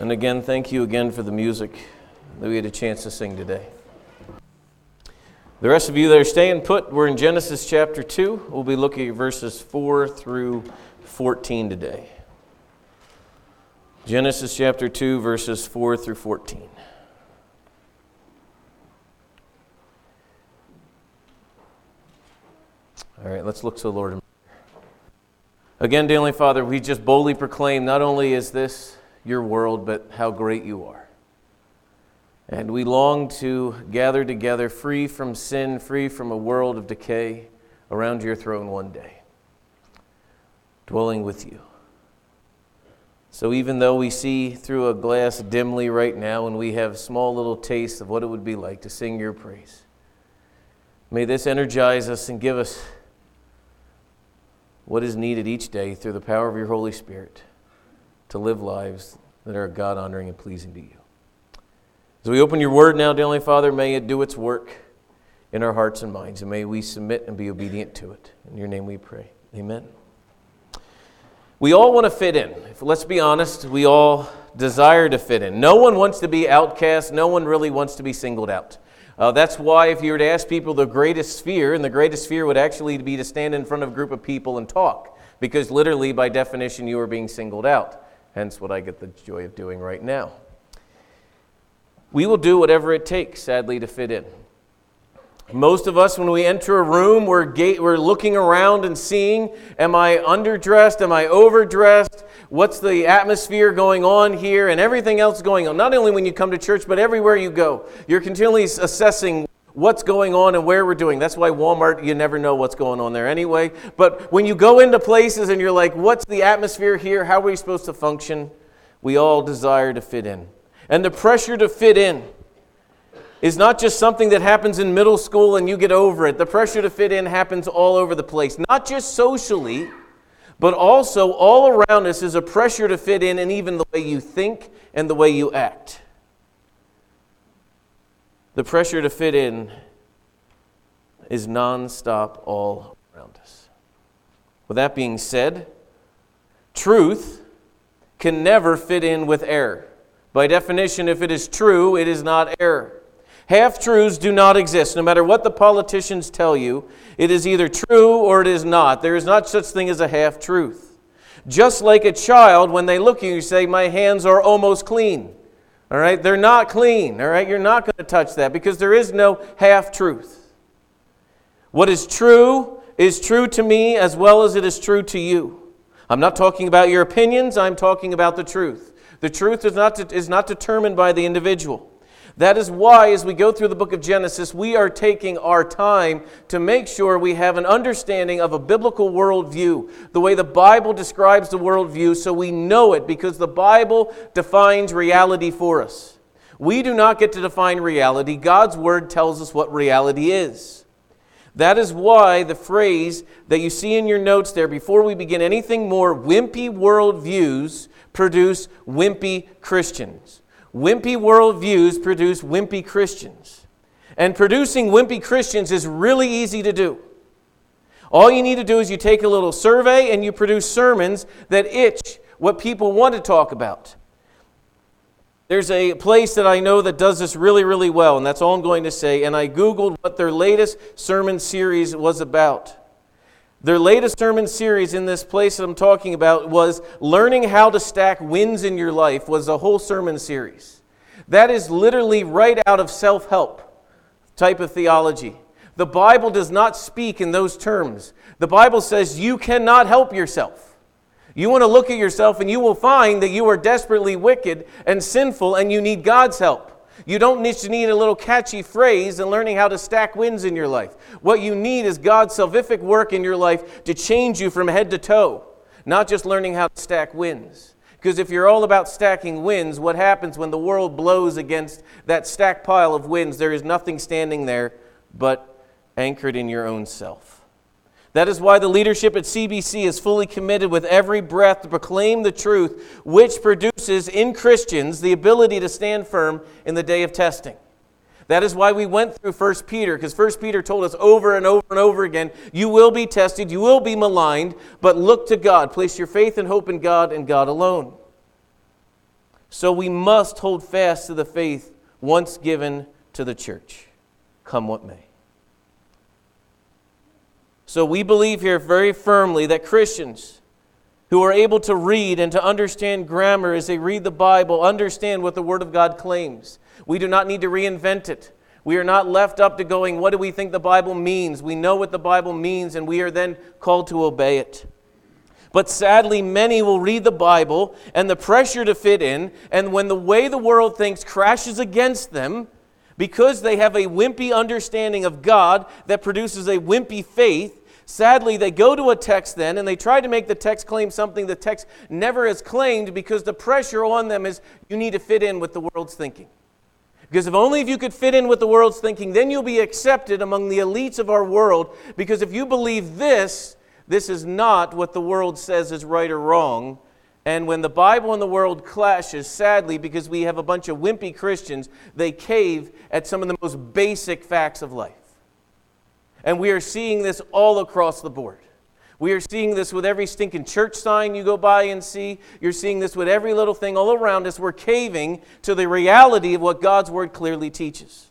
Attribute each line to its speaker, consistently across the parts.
Speaker 1: And again, thank you again for the music that we had a chance to sing today. The rest of you that are staying put, we're in Genesis chapter 2. We'll be looking at verses 4 through 14 today. Genesis chapter 2, verses 4 through 14. All right, let's look to the Lord. Again, dear Heavenly Father, we just boldly proclaim not only is this your world, but how great you are. And we long to gather together free from sin, free from a world of decay, around your throne one day, dwelling with you. So even though we see through a glass dimly right now and we have small little tastes of what it would be like to sing your praise, may this energize us and give us what is needed each day through the power of your Holy Spirit to live lives that are God honoring and pleasing to you. As we open your word now, dear Heavenly Father, may it do its work in our hearts and minds, and may we submit and be obedient to it. In your name we pray. Amen. We all want to fit in. If, let's be honest, we all desire to fit in. No one wants to be outcast, no one really wants to be singled out. Uh, that's why, if you were to ask people the greatest fear, and the greatest fear would actually be to stand in front of a group of people and talk, because literally, by definition, you are being singled out. Hence, what I get the joy of doing right now. We will do whatever it takes, sadly, to fit in. Most of us, when we enter a room, we're, gate, we're looking around and seeing Am I underdressed? Am I overdressed? What's the atmosphere going on here? And everything else going on. Not only when you come to church, but everywhere you go. You're continually assessing what's going on and where we're doing. That's why Walmart, you never know what's going on there anyway. But when you go into places and you're like, What's the atmosphere here? How are we supposed to function? We all desire to fit in. And the pressure to fit in is not just something that happens in middle school and you get over it. The pressure to fit in happens all over the place, not just socially, but also all around us is a pressure to fit in and even the way you think and the way you act. The pressure to fit in is nonstop all around us. With that being said, truth can never fit in with error. By definition, if it is true, it is not error. Half truths do not exist. No matter what the politicians tell you, it is either true or it is not. There is not such thing as a half truth. Just like a child, when they look at you, you say, My hands are almost clean. All right? They're not clean. All right? You're not going to touch that because there is no half truth. What is true is true to me as well as it is true to you. I'm not talking about your opinions, I'm talking about the truth. The truth is not, is not determined by the individual. That is why, as we go through the book of Genesis, we are taking our time to make sure we have an understanding of a biblical worldview, the way the Bible describes the worldview, so we know it because the Bible defines reality for us. We do not get to define reality, God's Word tells us what reality is. That is why the phrase that you see in your notes there, before we begin anything more, wimpy worldviews produce wimpy Christians. Wimpy worldviews produce wimpy Christians. And producing wimpy Christians is really easy to do. All you need to do is you take a little survey and you produce sermons that itch what people want to talk about. There's a place that I know that does this really, really well, and that's all I'm going to say. And I Googled what their latest sermon series was about. Their latest sermon series in this place that I'm talking about was Learning How to Stack Wins in Your Life, was a whole sermon series. That is literally right out of self help type of theology. The Bible does not speak in those terms. The Bible says you cannot help yourself. You want to look at yourself and you will find that you are desperately wicked and sinful and you need God's help. You don't need, need a little catchy phrase and learning how to stack wins in your life. What you need is God's salvific work in your life to change you from head to toe, not just learning how to stack wins. Because if you're all about stacking wins, what happens when the world blows against that stack pile of wins? There is nothing standing there but anchored in your own self. That is why the leadership at CBC is fully committed with every breath to proclaim the truth, which produces in Christians the ability to stand firm in the day of testing. That is why we went through 1 Peter, because 1 Peter told us over and over and over again you will be tested, you will be maligned, but look to God. Place your faith and hope in God and God alone. So we must hold fast to the faith once given to the church, come what may. So we believe here very firmly that Christians who are able to read and to understand grammar as they read the Bible understand what the Word of God claims. We do not need to reinvent it. We are not left up to going, what do we think the Bible means? We know what the Bible means, and we are then called to obey it. But sadly, many will read the Bible and the pressure to fit in, and when the way the world thinks crashes against them, because they have a wimpy understanding of God that produces a wimpy faith, sadly, they go to a text then and they try to make the text claim something the text never has claimed because the pressure on them is you need to fit in with the world's thinking. Because if only if you could fit in with the world's thinking, then you'll be accepted among the elites of our world. Because if you believe this, this is not what the world says is right or wrong. And when the Bible and the world clashes, sadly, because we have a bunch of wimpy Christians, they cave at some of the most basic facts of life. And we are seeing this all across the board. We are seeing this with every stinking church sign you go by and see. You're seeing this with every little thing all around us. We're caving to the reality of what God's Word clearly teaches.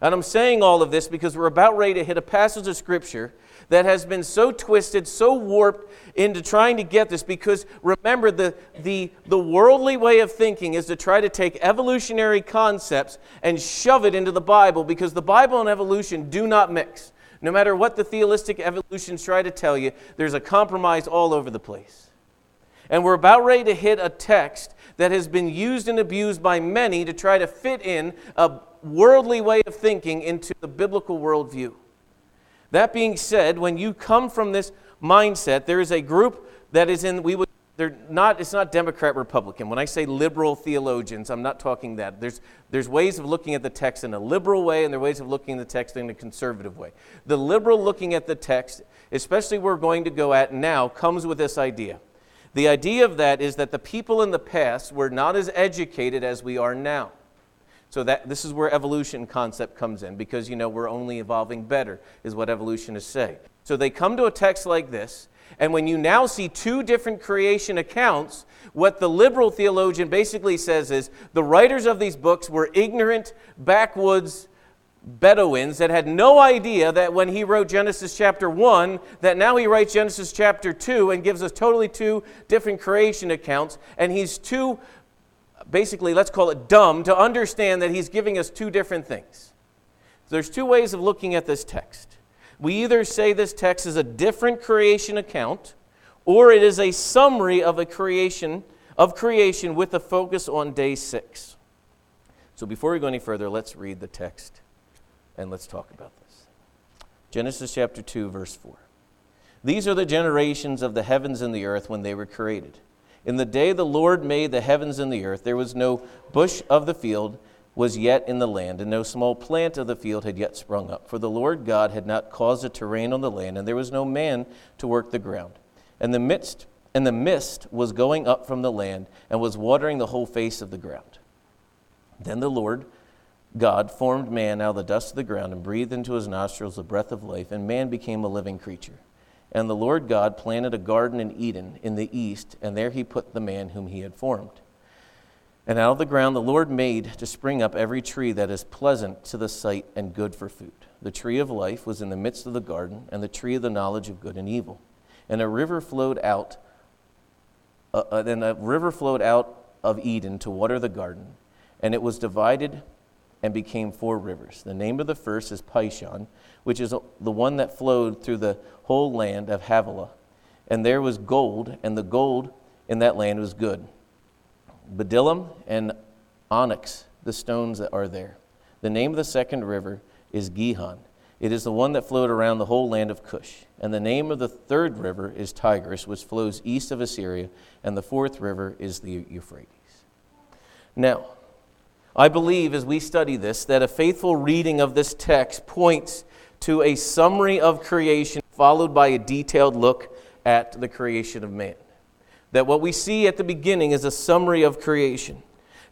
Speaker 1: And I'm saying all of this because we're about ready to hit a passage of Scripture that has been so twisted, so warped into trying to get this. Because remember, the, the, the worldly way of thinking is to try to take evolutionary concepts and shove it into the Bible because the Bible and evolution do not mix. No matter what the theistic evolutions try to tell you, there's a compromise all over the place. And we're about ready to hit a text that has been used and abused by many to try to fit in a worldly way of thinking into the biblical worldview. That being said, when you come from this mindset, there is a group that is in, we would they're not, it's not Democrat Republican. When I say liberal theologians, I'm not talking that. There's, there's ways of looking at the text in a liberal way, and there are ways of looking at the text in a conservative way. The liberal looking at the text, especially we're going to go at now, comes with this idea. The idea of that is that the people in the past were not as educated as we are now. So that this is where evolution concept comes in because you know we're only evolving better is what evolutionists say. So they come to a text like this and when you now see two different creation accounts, what the liberal theologian basically says is the writers of these books were ignorant, backwoods Bedouins that had no idea that when he wrote Genesis chapter 1, that now he writes Genesis chapter 2 and gives us totally two different creation accounts. And he's too, basically, let's call it dumb, to understand that he's giving us two different things. There's two ways of looking at this text we either say this text is a different creation account or it is a summary of a creation of creation with a focus on day 6. So before we go any further, let's read the text and let's talk about this. Genesis chapter 2 verse 4. These are the generations of the heavens and the earth when they were created. In the day the Lord made the heavens and the earth, there was no bush of the field was yet in the land, and no small plant of the field had yet sprung up. For the Lord God had not caused it to rain on the land, and there was no man to work the ground. And the midst and the mist was going up from the land and was watering the whole face of the ground. Then the Lord God formed man out of the dust of the ground and breathed into his nostrils the breath of life, and man became a living creature. And the Lord God planted a garden in Eden in the east, and there he put the man whom he had formed. And out of the ground the Lord made to spring up every tree that is pleasant to the sight and good for food. The tree of life was in the midst of the garden, and the tree of the knowledge of good and evil. And a river flowed out, uh, uh, then a river flowed out of Eden to water the garden, and it was divided and became four rivers. The name of the first is Pishon, which is the one that flowed through the whole land of Havilah. And there was gold, and the gold in that land was good. Bdellium and onyx, the stones that are there. The name of the second river is Gihon. It is the one that flowed around the whole land of Cush. And the name of the third river is Tigris, which flows east of Assyria. And the fourth river is the Euphrates. Now, I believe as we study this that a faithful reading of this text points to a summary of creation followed by a detailed look at the creation of man that what we see at the beginning is a summary of creation.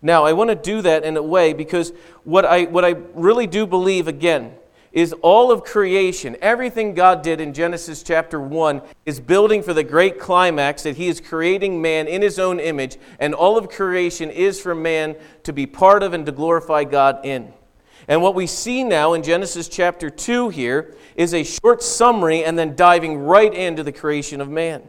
Speaker 1: Now, I want to do that in a way because what I, what I really do believe, again, is all of creation, everything God did in Genesis chapter 1, is building for the great climax that He is creating man in His own image, and all of creation is for man to be part of and to glorify God in. And what we see now in Genesis chapter 2 here is a short summary and then diving right into the creation of man.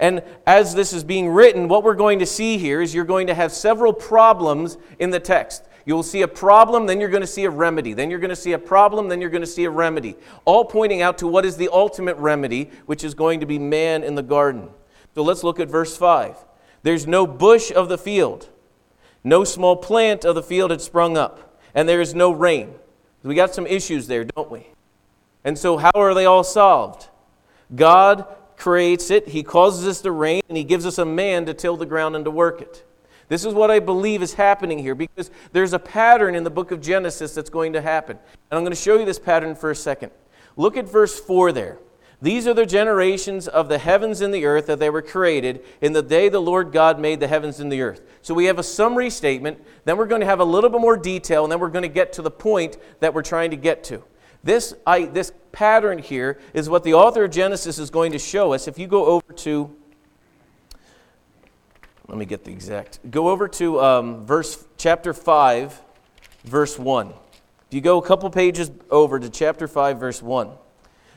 Speaker 1: And as this is being written, what we're going to see here is you're going to have several problems in the text. You'll see a problem, then you're going to see a remedy. Then you're going to see a problem, then you're going to see a remedy. All pointing out to what is the ultimate remedy, which is going to be man in the garden. So let's look at verse 5. There's no bush of the field, no small plant of the field had sprung up, and there is no rain. We got some issues there, don't we? And so, how are they all solved? God creates it, He causes us to rain, and He gives us a man to till the ground and to work it. This is what I believe is happening here because there's a pattern in the book of Genesis that's going to happen. And I'm going to show you this pattern for a second. Look at verse 4 there. These are the generations of the heavens and the earth that they were created in the day the Lord God made the heavens and the earth. So we have a summary statement, then we're going to have a little bit more detail, and then we're going to get to the point that we're trying to get to. This, I, this pattern here is what the author of Genesis is going to show us. If you go over to let me get the exact. Go over to um, verse chapter 5, verse 1. If you go a couple pages over to chapter 5, verse 1,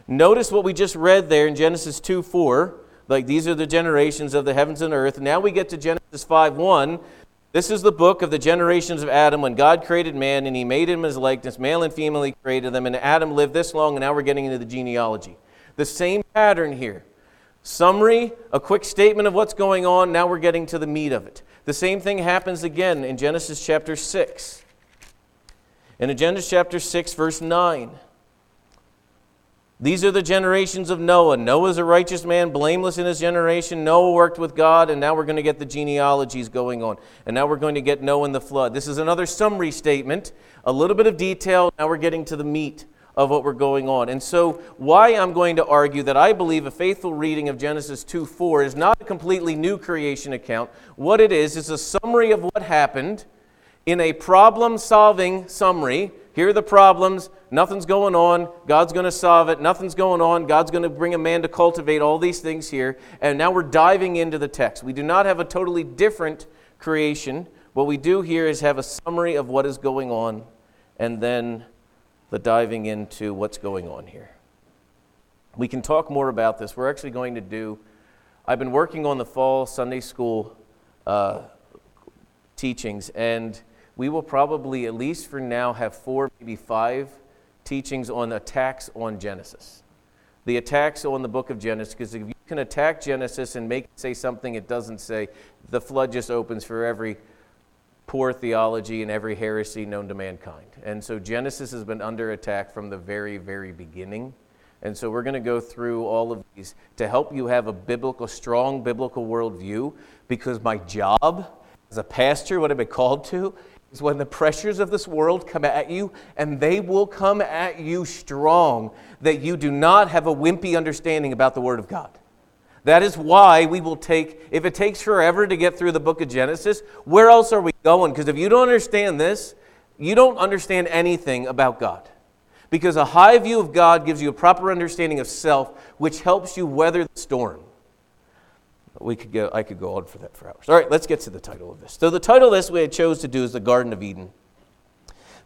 Speaker 1: notice what we just read there in Genesis 2 4. Like these are the generations of the heavens and earth. Now we get to Genesis 5 1. This is the book of the generations of Adam when God created man and he made him his likeness. Male and female, he created them. And Adam lived this long, and now we're getting into the genealogy. The same pattern here. Summary, a quick statement of what's going on. Now we're getting to the meat of it. The same thing happens again in Genesis chapter 6. in Genesis chapter 6, verse 9. These are the generations of Noah. Noah is a righteous man, blameless in his generation. Noah worked with God, and now we're going to get the genealogies going on. And now we're going to get Noah and the flood. This is another summary statement, a little bit of detail. Now we're getting to the meat of what we're going on. And so, why I'm going to argue that I believe a faithful reading of Genesis 2 4 is not a completely new creation account. What it is, is a summary of what happened in a problem solving summary. Here are the problems. Nothing's going on. God's going to solve it. Nothing's going on. God's going to bring a man to cultivate all these things here. And now we're diving into the text. We do not have a totally different creation. What we do here is have a summary of what is going on and then the diving into what's going on here. We can talk more about this. We're actually going to do, I've been working on the fall Sunday school uh, teachings, and we will probably, at least for now, have four, maybe five teachings on attacks on Genesis. The attacks on the book of Genesis, because if you can attack Genesis and make it say something it doesn't say, the flood just opens for every poor theology and every heresy known to mankind. And so Genesis has been under attack from the very, very beginning. And so we're going to go through all of these to help you have a biblical, strong biblical worldview because my job as a pastor, what I've been called to, is when the pressures of this world come at you, and they will come at you strong, that you do not have a wimpy understanding about the Word of God. That is why we will take, if it takes forever to get through the book of Genesis, where else are we going? Because if you don't understand this, you don't understand anything about God. Because a high view of God gives you a proper understanding of self, which helps you weather the storm. We could go, I could go on for that for hours. All right, let's get to the title of this. So, the title of this we chose to do is the Garden of Eden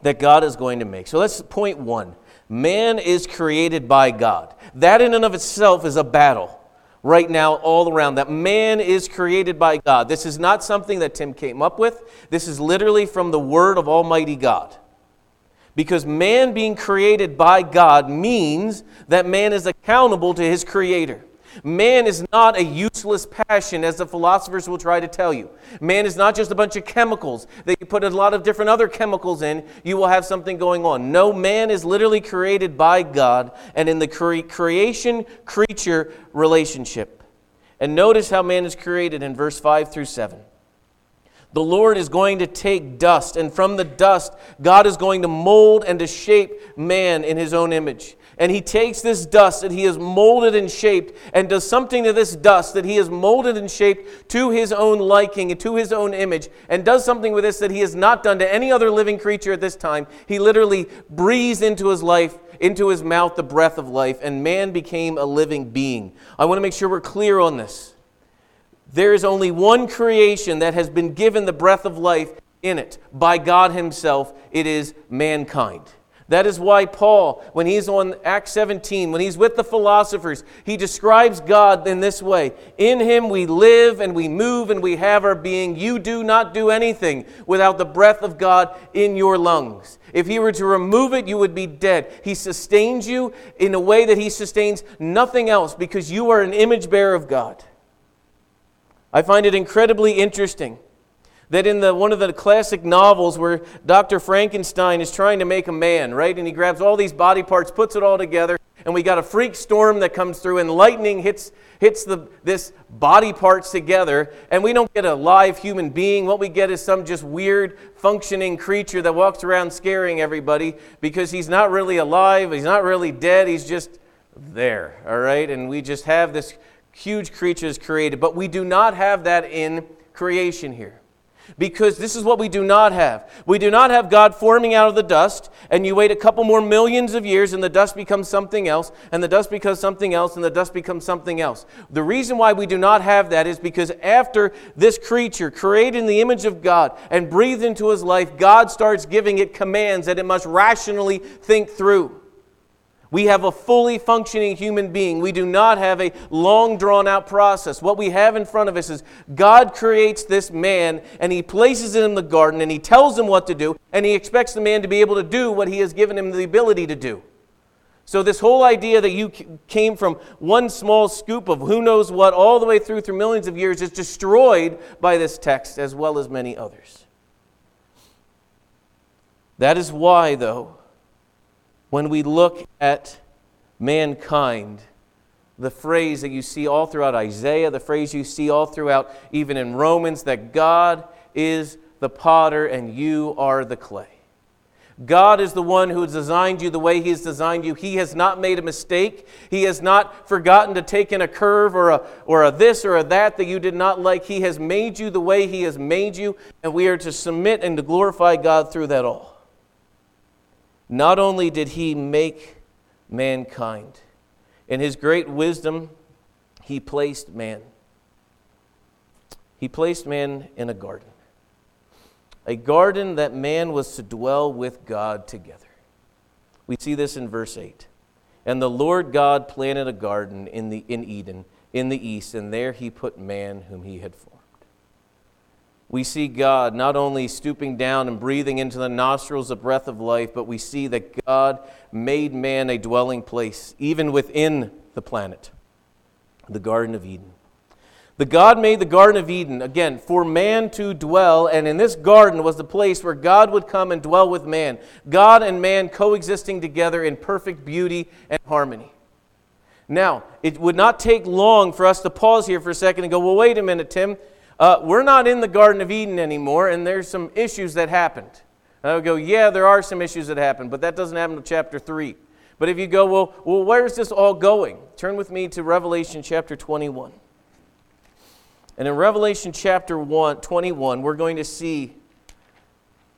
Speaker 1: that God is going to make. So, let's point one man is created by God. That in and of itself is a battle right now all around that man is created by God. This is not something that Tim came up with. This is literally from the word of Almighty God. Because man being created by God means that man is accountable to his creator. Man is not a useless passion, as the philosophers will try to tell you. Man is not just a bunch of chemicals that you put a lot of different other chemicals in, you will have something going on. No, man is literally created by God and in the cre- creation creature relationship. And notice how man is created in verse 5 through 7. The Lord is going to take dust, and from the dust, God is going to mold and to shape man in his own image. And he takes this dust that he has molded and shaped and does something to this dust that he has molded and shaped to his own liking and to his own image, and does something with this that he has not done to any other living creature at this time. He literally breathes into his life, into his mouth, the breath of life, and man became a living being. I want to make sure we're clear on this. There is only one creation that has been given the breath of life in it by God Himself. It is mankind. That is why Paul, when he's on Acts 17, when he's with the philosophers, he describes God in this way In him we live and we move and we have our being. You do not do anything without the breath of God in your lungs. If he were to remove it, you would be dead. He sustains you in a way that he sustains nothing else because you are an image bearer of God. I find it incredibly interesting that in the, one of the classic novels where Dr. Frankenstein is trying to make a man, right? And he grabs all these body parts, puts it all together, and we got a freak storm that comes through, and lightning hits, hits the, this body parts together, and we don't get a live human being. What we get is some just weird functioning creature that walks around scaring everybody because he's not really alive, he's not really dead, he's just there, all right? And we just have this huge creatures created, but we do not have that in creation here. Because this is what we do not have. We do not have God forming out of the dust, and you wait a couple more millions of years, and the dust becomes something else, and the dust becomes something else, and the dust becomes something else. The reason why we do not have that is because after this creature, created in the image of God and breathed into his life, God starts giving it commands that it must rationally think through. We have a fully functioning human being. We do not have a long drawn out process. What we have in front of us is God creates this man and he places him in the garden and he tells him what to do and he expects the man to be able to do what he has given him the ability to do. So, this whole idea that you came from one small scoop of who knows what all the way through through millions of years is destroyed by this text as well as many others. That is why, though, when we look at mankind, the phrase that you see all throughout Isaiah, the phrase you see all throughout even in Romans, that God is the potter and you are the clay. God is the one who has designed you the way He has designed you. He has not made a mistake. He has not forgotten to take in a curve or a, or a this or a that that you did not like. He has made you the way He has made you, and we are to submit and to glorify God through that all. Not only did he make mankind, in his great wisdom, he placed man. He placed man in a garden. A garden that man was to dwell with God together. We see this in verse 8. And the Lord God planted a garden in, the, in Eden, in the east, and there he put man whom he had formed we see God not only stooping down and breathing into the nostrils the breath of life, but we see that God made man a dwelling place, even within the planet, the Garden of Eden. The God made the Garden of Eden, again, for man to dwell, and in this garden was the place where God would come and dwell with man. God and man coexisting together in perfect beauty and harmony. Now, it would not take long for us to pause here for a second and go, well, wait a minute, Tim. Uh, we're not in the Garden of Eden anymore, and there's some issues that happened. And I would go, yeah, there are some issues that happened, but that doesn't happen until chapter 3. But if you go, well, well, where is this all going? Turn with me to Revelation chapter 21. And in Revelation chapter 1, 21, we're going to see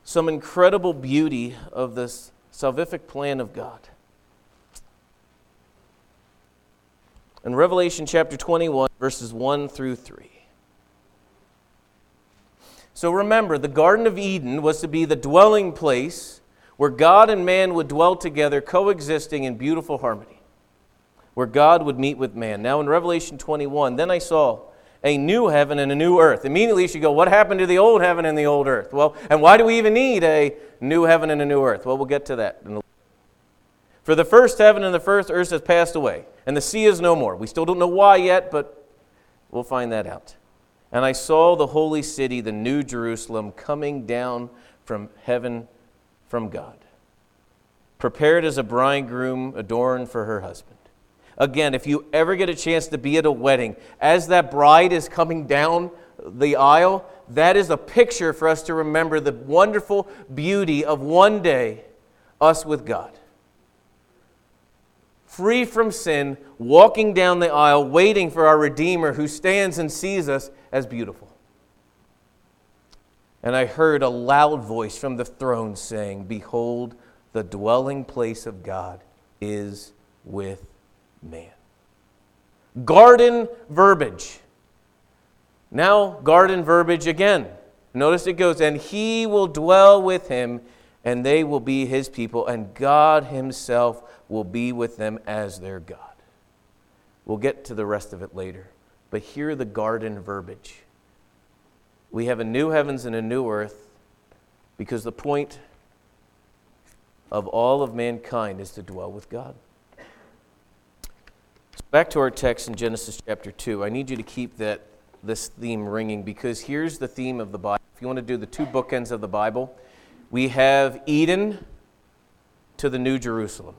Speaker 1: some incredible beauty of this salvific plan of God. In Revelation chapter 21, verses 1 through 3. So remember, the Garden of Eden was to be the dwelling place where God and man would dwell together, coexisting in beautiful harmony, where God would meet with man. Now, in Revelation 21, then I saw a new heaven and a new earth. Immediately, you should go, What happened to the old heaven and the old earth? Well, and why do we even need a new heaven and a new earth? Well, we'll get to that. For the first heaven and the first earth has passed away, and the sea is no more. We still don't know why yet, but we'll find that out. And I saw the holy city, the new Jerusalem, coming down from heaven from God, prepared as a bridegroom adorned for her husband. Again, if you ever get a chance to be at a wedding, as that bride is coming down the aisle, that is a picture for us to remember the wonderful beauty of one day us with God. free from sin, walking down the aisle, waiting for our Redeemer who stands and sees us as beautiful. And I heard a loud voice from the throne saying, Behold, the dwelling place of God is with man. Garden verbiage. Now, garden verbiage again. Notice it goes, and he will dwell with him, and they will be his people, and God himself will be with them as their God. We'll get to the rest of it later. But hear the garden verbiage. We have a new heavens and a new earth because the point of all of mankind is to dwell with God. So back to our text in Genesis chapter 2. I need you to keep that this theme ringing because here's the theme of the Bible. If you want to do the two bookends of the Bible, we have Eden to the New Jerusalem.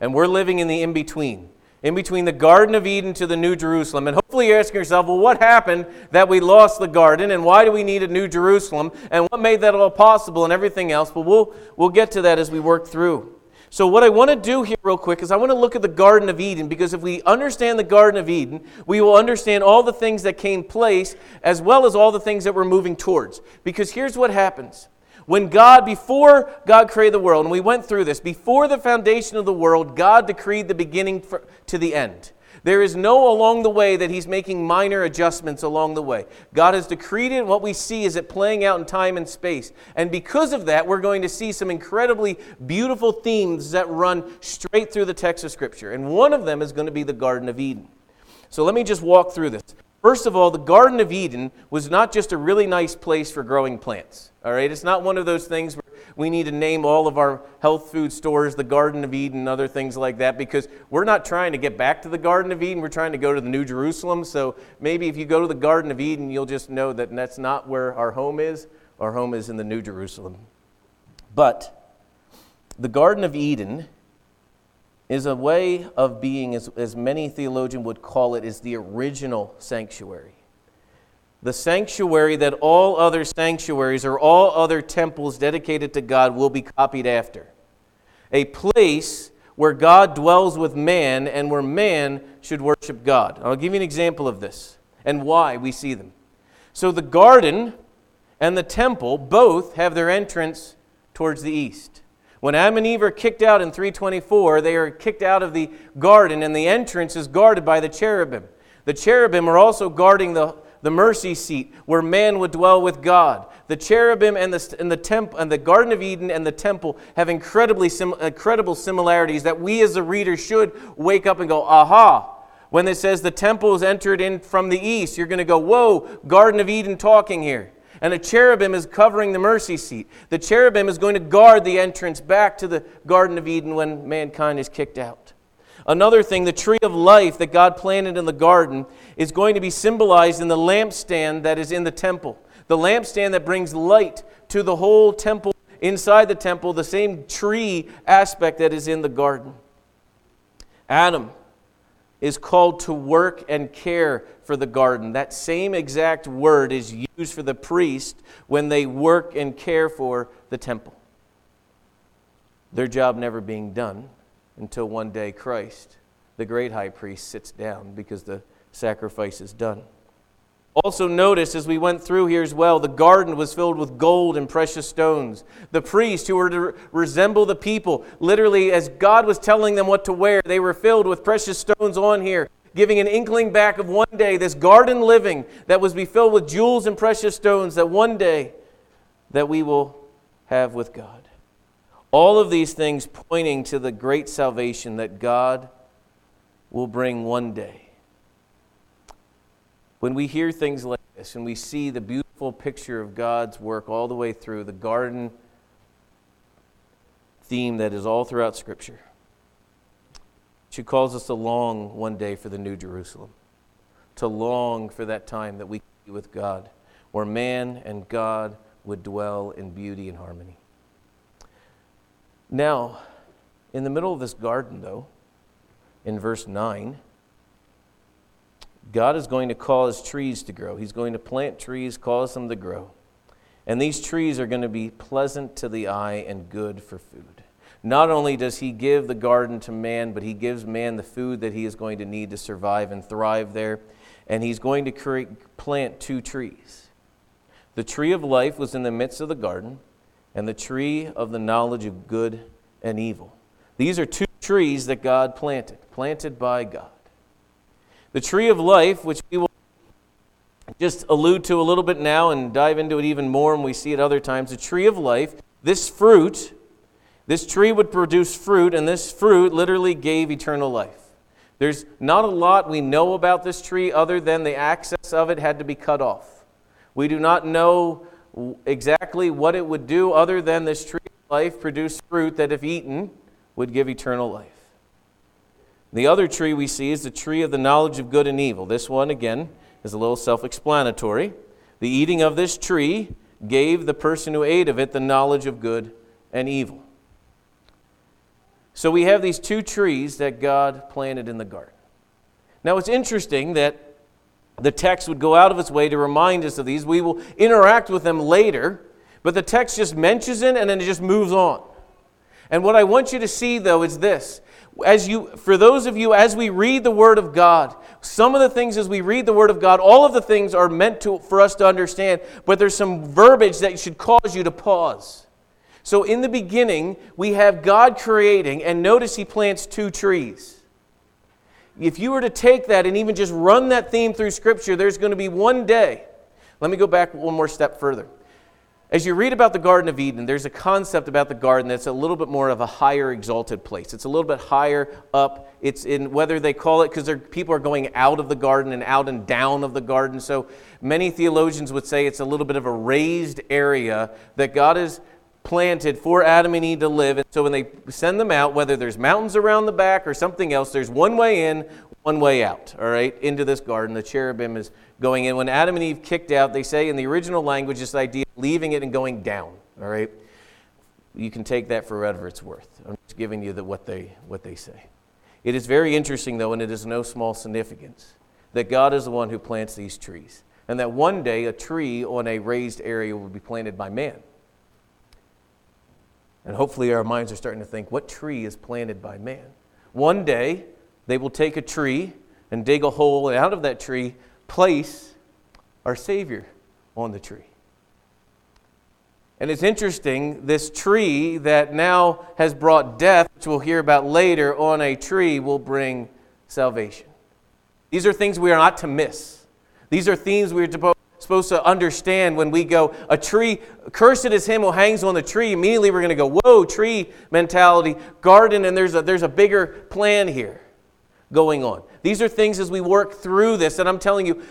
Speaker 1: And we're living in the in between in between the Garden of Eden to the New Jerusalem. And hopefully you're asking yourself, well, what happened that we lost the garden and why do we need a New Jerusalem and what made that all possible and everything else? But we'll, we'll get to that as we work through. So, what I want to do here, real quick, is I want to look at the Garden of Eden because if we understand the Garden of Eden, we will understand all the things that came place as well as all the things that we're moving towards. Because here's what happens when God, before God created the world, and we went through this, before the foundation of the world, God decreed the beginning to the end. There is no along the way that He's making minor adjustments along the way. God has decreed it, and what we see is it playing out in time and space. And because of that, we're going to see some incredibly beautiful themes that run straight through the text of Scripture. And one of them is going to be the Garden of Eden. So let me just walk through this. First of all, the Garden of Eden was not just a really nice place for growing plants. All right, it's not one of those things where we need to name all of our health food stores the Garden of Eden other things like that because we're not trying to get back to the Garden of Eden. We're trying to go to the New Jerusalem. So maybe if you go to the Garden of Eden, you'll just know that that's not where our home is. Our home is in the New Jerusalem. But the Garden of Eden is a way of being, as, as many theologians would call it, is the original sanctuary. The sanctuary that all other sanctuaries or all other temples dedicated to God will be copied after. A place where God dwells with man and where man should worship God. I'll give you an example of this and why we see them. So the garden and the temple both have their entrance towards the east. When Adam and Eve are kicked out in 324, they are kicked out of the garden, and the entrance is guarded by the cherubim. The cherubim are also guarding the, the mercy seat where man would dwell with God. The cherubim and the, and the, temp, and the Garden of Eden and the temple have incredibly sim, incredible similarities that we as a reader should wake up and go, aha. When it says the temple is entered in from the east, you're going to go, whoa, Garden of Eden talking here and a cherubim is covering the mercy seat. The cherubim is going to guard the entrance back to the Garden of Eden when mankind is kicked out. Another thing, the tree of life that God planted in the garden is going to be symbolized in the lampstand that is in the temple. The lampstand that brings light to the whole temple, inside the temple, the same tree aspect that is in the garden. Adam is called to work and care for the garden. That same exact word is used for the priest when they work and care for the temple. Their job never being done until one day Christ, the great high priest, sits down because the sacrifice is done. Also, notice as we went through here as well, the garden was filled with gold and precious stones. The priests who were to resemble the people, literally, as God was telling them what to wear, they were filled with precious stones on here, giving an inkling back of one day this garden living that was to be filled with jewels and precious stones that one day that we will have with God. All of these things pointing to the great salvation that God will bring one day. When we hear things like this and we see the beautiful picture of God's work all the way through, the garden theme that is all throughout Scripture, she calls us to long one day for the New Jerusalem, to long for that time that we be with God, where man and God would dwell in beauty and harmony. Now, in the middle of this garden, though, in verse 9, God is going to cause trees to grow. He's going to plant trees, cause them to grow. And these trees are going to be pleasant to the eye and good for food. Not only does he give the garden to man, but he gives man the food that he is going to need to survive and thrive there. And he's going to create, plant two trees. The tree of life was in the midst of the garden, and the tree of the knowledge of good and evil. These are two trees that God planted, planted by God. The tree of life, which we will just allude to a little bit now and dive into it even more when we see it other times. The tree of life, this fruit, this tree would produce fruit, and this fruit literally gave eternal life. There's not a lot we know about this tree other than the access of it had to be cut off. We do not know exactly what it would do other than this tree of life produced fruit that, if eaten, would give eternal life. The other tree we see is the tree of the knowledge of good and evil. This one, again, is a little self explanatory. The eating of this tree gave the person who ate of it the knowledge of good and evil. So we have these two trees that God planted in the garden. Now it's interesting that the text would go out of its way to remind us of these. We will interact with them later, but the text just mentions it and then it just moves on. And what I want you to see, though, is this. As you, for those of you, as we read the Word of God, some of the things as we read the Word of God, all of the things are meant to, for us to understand, but there's some verbiage that should cause you to pause. So in the beginning, we have God creating, and notice He plants two trees. If you were to take that and even just run that theme through Scripture, there's going to be one day. Let me go back one more step further. As you read about the Garden of Eden, there's a concept about the garden that's a little bit more of a higher exalted place. It's a little bit higher up. It's in whether they call it because people are going out of the garden and out and down of the garden. So many theologians would say it's a little bit of a raised area that God has planted for Adam and Eve to live. And so when they send them out, whether there's mountains around the back or something else, there's one way in, one way out, all right, into this garden. The cherubim is going in. When Adam and Eve kicked out, they say in the original language this idea of leaving it and going down, all right? You can take that for whatever it's worth. I'm just giving you the, what, they, what they say. It is very interesting, though, and it is no small significance, that God is the one who plants these trees, and that one day a tree on a raised area will be planted by man. And hopefully, our minds are starting to think what tree is planted by man? One day, they will take a tree and dig a hole, and out of that tree, place our Savior on the tree. And it's interesting, this tree that now has brought death, which we'll hear about later, on a tree will bring salvation. These are things we are not to miss. These are themes we are supposed to understand when we go, a tree, cursed is him who hangs on the tree. Immediately we're going to go, whoa, tree mentality, garden, and there's a, there's a bigger plan here going on. These are things as we work through this, and I'm telling you,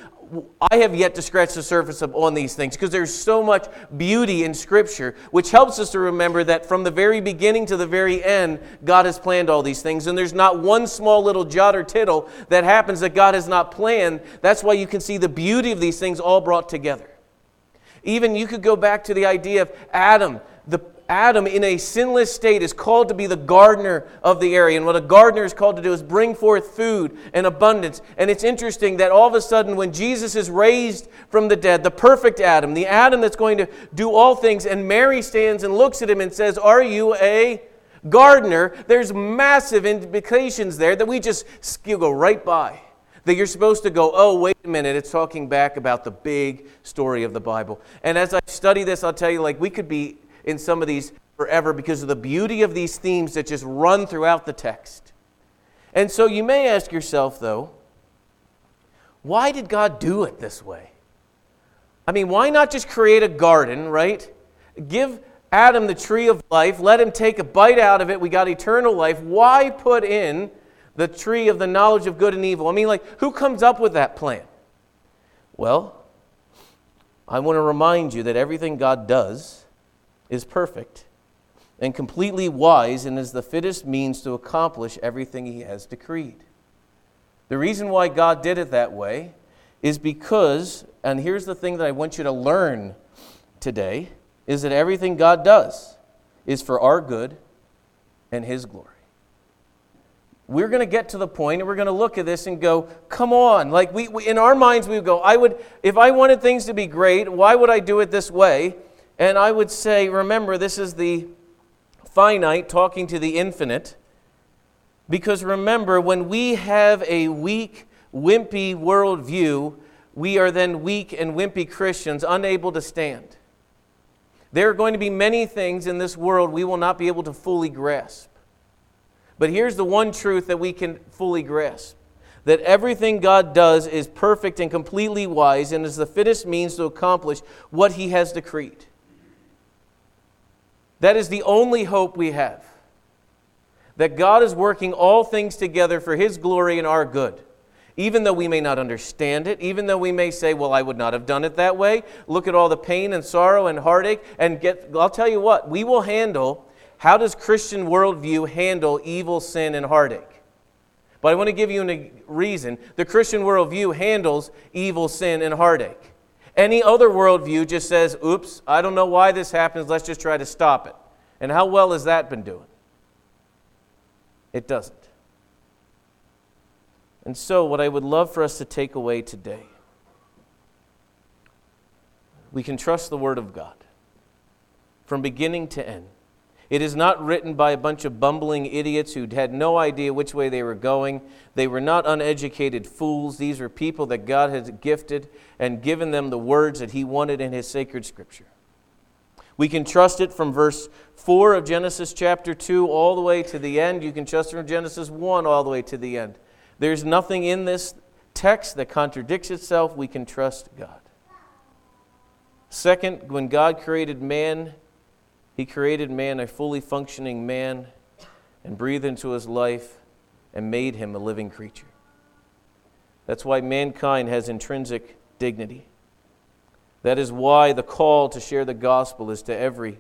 Speaker 1: I have yet to scratch the surface of, on these things because there's so much beauty in Scripture, which helps us to remember that from the very beginning to the very end, God has planned all these things. And there's not one small little jot or tittle that happens that God has not planned. That's why you can see the beauty of these things all brought together. Even you could go back to the idea of Adam, the, Adam, in a sinless state, is called to be the gardener of the area. And what a gardener is called to do is bring forth food and abundance. And it's interesting that all of a sudden, when Jesus is raised from the dead, the perfect Adam, the Adam that's going to do all things, and Mary stands and looks at him and says, Are you a gardener? There's massive implications there that we just go right by that you're supposed to go, oh, wait a minute, it's talking back about the big story of the Bible. And as I study this, I'll tell you, like, we could be in some of these forever because of the beauty of these themes that just run throughout the text. And so you may ask yourself, though, why did God do it this way? I mean, why not just create a garden, right? Give Adam the tree of life, let him take a bite out of it, we got eternal life. Why put in the tree of the knowledge of good and evil? I mean, like, who comes up with that plan? Well, I want to remind you that everything God does is perfect and completely wise and is the fittest means to accomplish everything he has decreed. The reason why God did it that way is because, and here's the thing that I want you to learn today, is that everything God does is for our good and his glory. We're going to get to the point and we're going to look at this and go, come on. Like we, we in our minds we would go, I would if I wanted things to be great, why would I do it this way? And I would say, remember, this is the finite talking to the infinite. Because remember, when we have a weak, wimpy worldview, we are then weak and wimpy Christians, unable to stand. There are going to be many things in this world we will not be able to fully grasp. But here's the one truth that we can fully grasp that everything God does is perfect and completely wise and is the fittest means to accomplish what He has decreed. That is the only hope we have. That God is working all things together for His glory and our good. Even though we may not understand it, even though we may say, well, I would not have done it that way, look at all the pain and sorrow and heartache, and get, I'll tell you what, we will handle, how does Christian worldview handle evil, sin, and heartache? But I want to give you a reason. The Christian worldview handles evil, sin, and heartache. Any other worldview just says, oops, I don't know why this happens, let's just try to stop it. And how well has that been doing? It doesn't. And so, what I would love for us to take away today, we can trust the Word of God from beginning to end. It is not written by a bunch of bumbling idiots who had no idea which way they were going. They were not uneducated fools. These were people that God has gifted and given them the words that He wanted in His sacred scripture. We can trust it from verse 4 of Genesis chapter 2 all the way to the end. You can trust it from Genesis 1 all the way to the end. There's nothing in this text that contradicts itself. We can trust God. Second, when God created man, he created man, a fully functioning man, and breathed into his life and made him a living creature. That's why mankind has intrinsic dignity. That is why the call to share the gospel is to every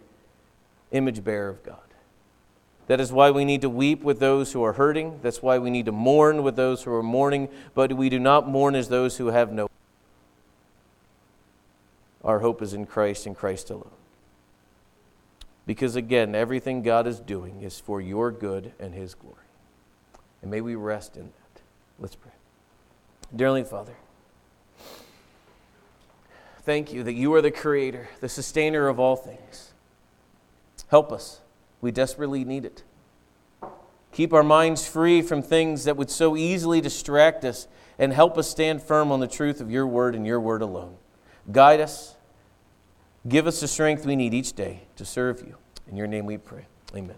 Speaker 1: image bearer of God. That is why we need to weep with those who are hurting. That's why we need to mourn with those who are mourning, but we do not mourn as those who have no. Our hope is in Christ and Christ alone. Because again, everything God is doing is for your good and His glory. And may we rest in that. Let's pray. Dearly Father, thank you that you are the Creator, the sustainer of all things. Help us. We desperately need it. Keep our minds free from things that would so easily distract us and help us stand firm on the truth of your word and your word alone. Guide us Give us the strength we need each day to serve you. In your name we pray. Amen.